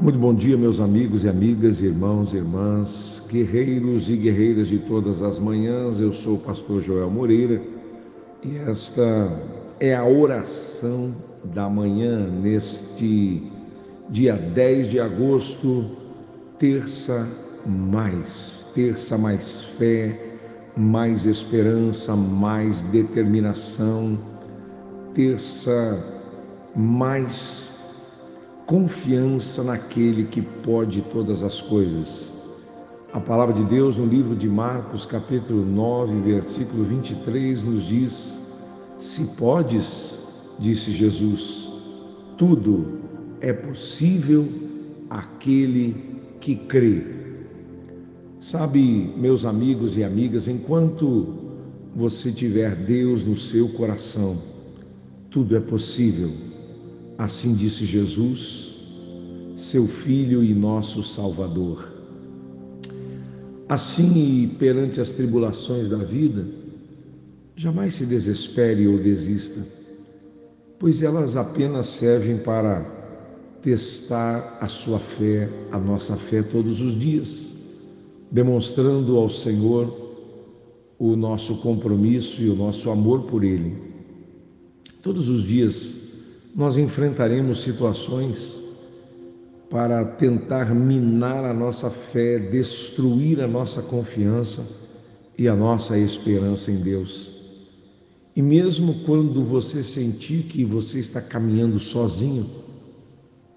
Muito bom dia, meus amigos e amigas, irmãos e irmãs, guerreiros e guerreiras de todas as manhãs. Eu sou o pastor Joel Moreira e esta é a oração da manhã neste dia 10 de agosto, terça mais, terça mais fé, mais esperança, mais determinação, terça mais confiança naquele que pode todas as coisas. A palavra de Deus no livro de Marcos, capítulo 9, versículo 23, nos diz: Se podes, disse Jesus, tudo é possível aquele que crê. Sabe, meus amigos e amigas, enquanto você tiver Deus no seu coração, tudo é possível Assim disse Jesus, seu Filho e nosso Salvador. Assim, perante as tribulações da vida, jamais se desespere ou desista, pois elas apenas servem para testar a sua fé, a nossa fé todos os dias, demonstrando ao Senhor o nosso compromisso e o nosso amor por Ele. Todos os dias nós enfrentaremos situações para tentar minar a nossa fé, destruir a nossa confiança e a nossa esperança em Deus. E mesmo quando você sentir que você está caminhando sozinho,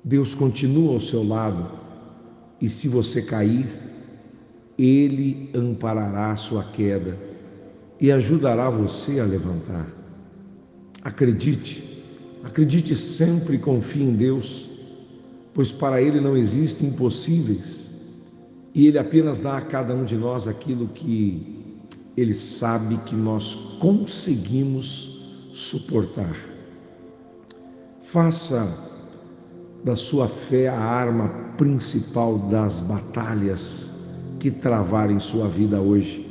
Deus continua ao seu lado e se você cair, Ele amparará a sua queda e ajudará você a levantar. Acredite, Acredite sempre e confie em Deus, pois para Ele não existem impossíveis e Ele apenas dá a cada um de nós aquilo que Ele sabe que nós conseguimos suportar. Faça da sua fé a arma principal das batalhas que travarem sua vida hoje.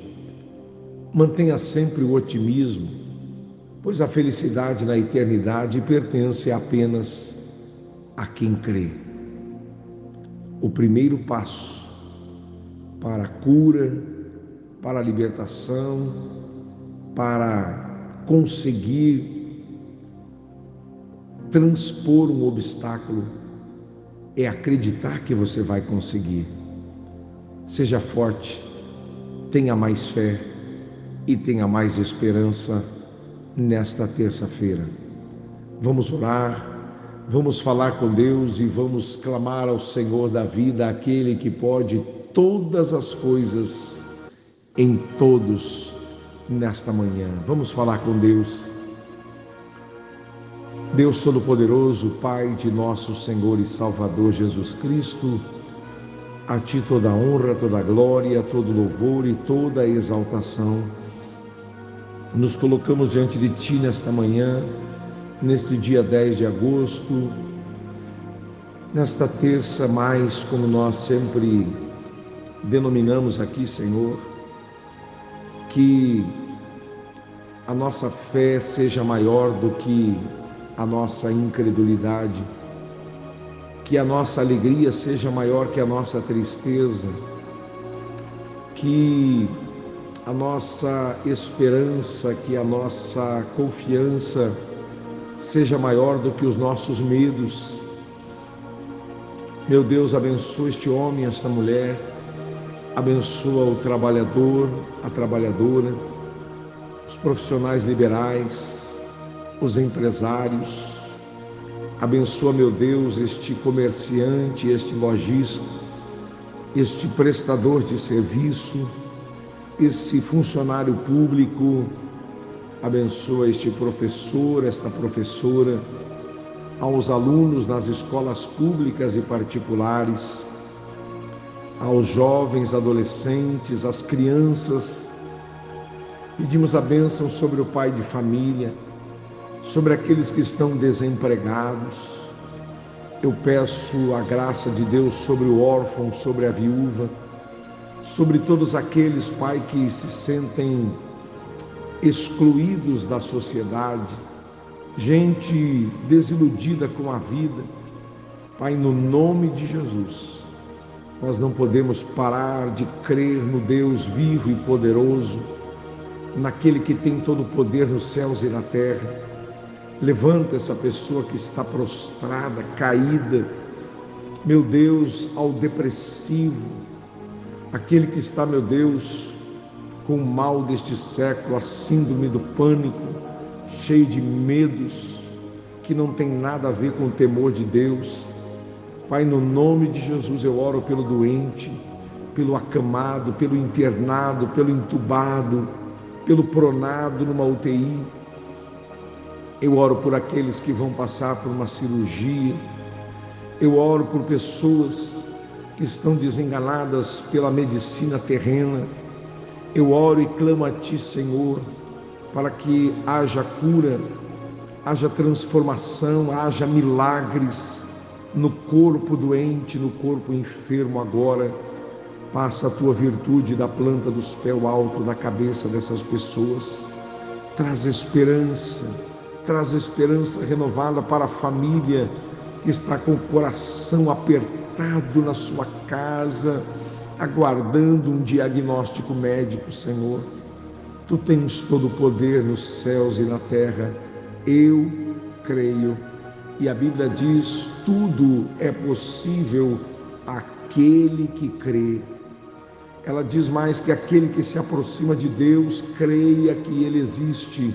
Mantenha sempre o otimismo, pois a felicidade na eternidade pertence apenas a quem crê. O primeiro passo para a cura, para a libertação, para conseguir transpor um obstáculo é acreditar que você vai conseguir. Seja forte, tenha mais fé e tenha mais esperança nesta terça-feira. Vamos orar, vamos falar com Deus e vamos clamar ao Senhor da vida, aquele que pode todas as coisas em todos nesta manhã. Vamos falar com Deus. Deus Todo-Poderoso, Pai de nosso Senhor e Salvador Jesus Cristo, a Ti toda honra, toda glória, todo louvor e toda exaltação nos colocamos diante de Ti nesta manhã, neste dia 10 de agosto, nesta terça mais, como nós sempre denominamos aqui, Senhor, que a nossa fé seja maior do que a nossa incredulidade, que a nossa alegria seja maior que a nossa tristeza, que a nossa esperança, que a nossa confiança seja maior do que os nossos medos. Meu Deus, abençoa este homem, esta mulher, abençoa o trabalhador, a trabalhadora, os profissionais liberais, os empresários. Abençoa, meu Deus, este comerciante, este lojista, este prestador de serviço esse funcionário público, abençoa este professor, esta professora, aos alunos nas escolas públicas e particulares, aos jovens, adolescentes, às crianças. Pedimos a bênção sobre o pai de família, sobre aqueles que estão desempregados. Eu peço a graça de Deus sobre o órfão, sobre a viúva sobre todos aqueles, Pai, que se sentem excluídos da sociedade, gente desiludida com a vida, Pai, no nome de Jesus, nós não podemos parar de crer no Deus vivo e poderoso, naquele que tem todo o poder nos céus e na terra. Levanta essa pessoa que está prostrada, caída, meu Deus, ao depressivo, aquele que está, meu Deus, com o mal deste século, a síndrome do pânico, cheio de medos, que não tem nada a ver com o temor de Deus. Pai, no nome de Jesus eu oro pelo doente, pelo acamado, pelo internado, pelo entubado, pelo pronado numa UTI. Eu oro por aqueles que vão passar por uma cirurgia. Eu oro por pessoas que estão desenganadas pela medicina terrena. Eu oro e clamo a Ti, Senhor, para que haja cura, haja transformação, haja milagres no corpo doente, no corpo enfermo agora. Passa a tua virtude da planta dos pés alto da cabeça dessas pessoas. Traz esperança, traz esperança renovada para a família que está com o coração apertado na sua casa, aguardando um diagnóstico médico, Senhor. Tu tens todo o poder nos céus e na terra. Eu creio. E a Bíblia diz: tudo é possível aquele que crê. Ela diz mais que aquele que se aproxima de Deus creia que Ele existe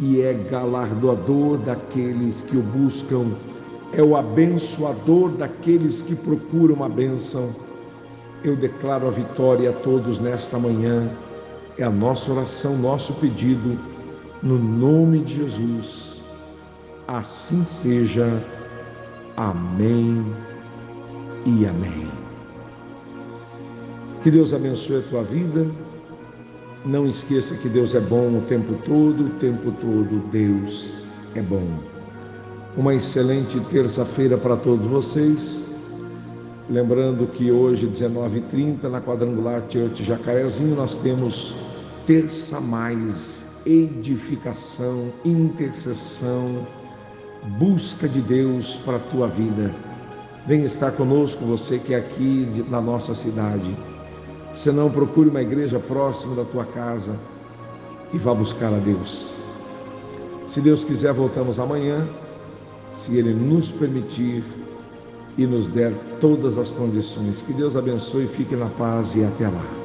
e é galardoador daqueles que o buscam é o abençoador daqueles que procuram a bênção. Eu declaro a vitória a todos nesta manhã. É a nossa oração, nosso pedido, no nome de Jesus. Assim seja. Amém e amém. Que Deus abençoe a tua vida. Não esqueça que Deus é bom o tempo todo, o tempo todo Deus é bom. Uma excelente terça-feira para todos vocês. Lembrando que hoje, 19h30, na Quadrangular Church Jacarezinho, nós temos Terça Mais, edificação, intercessão, busca de Deus para a tua vida. Venha estar conosco, você que é aqui na nossa cidade. Se não, procure uma igreja próxima da tua casa e vá buscar a Deus. Se Deus quiser, voltamos amanhã se Ele nos permitir e nos der todas as condições. Que Deus abençoe, fique na paz e até lá.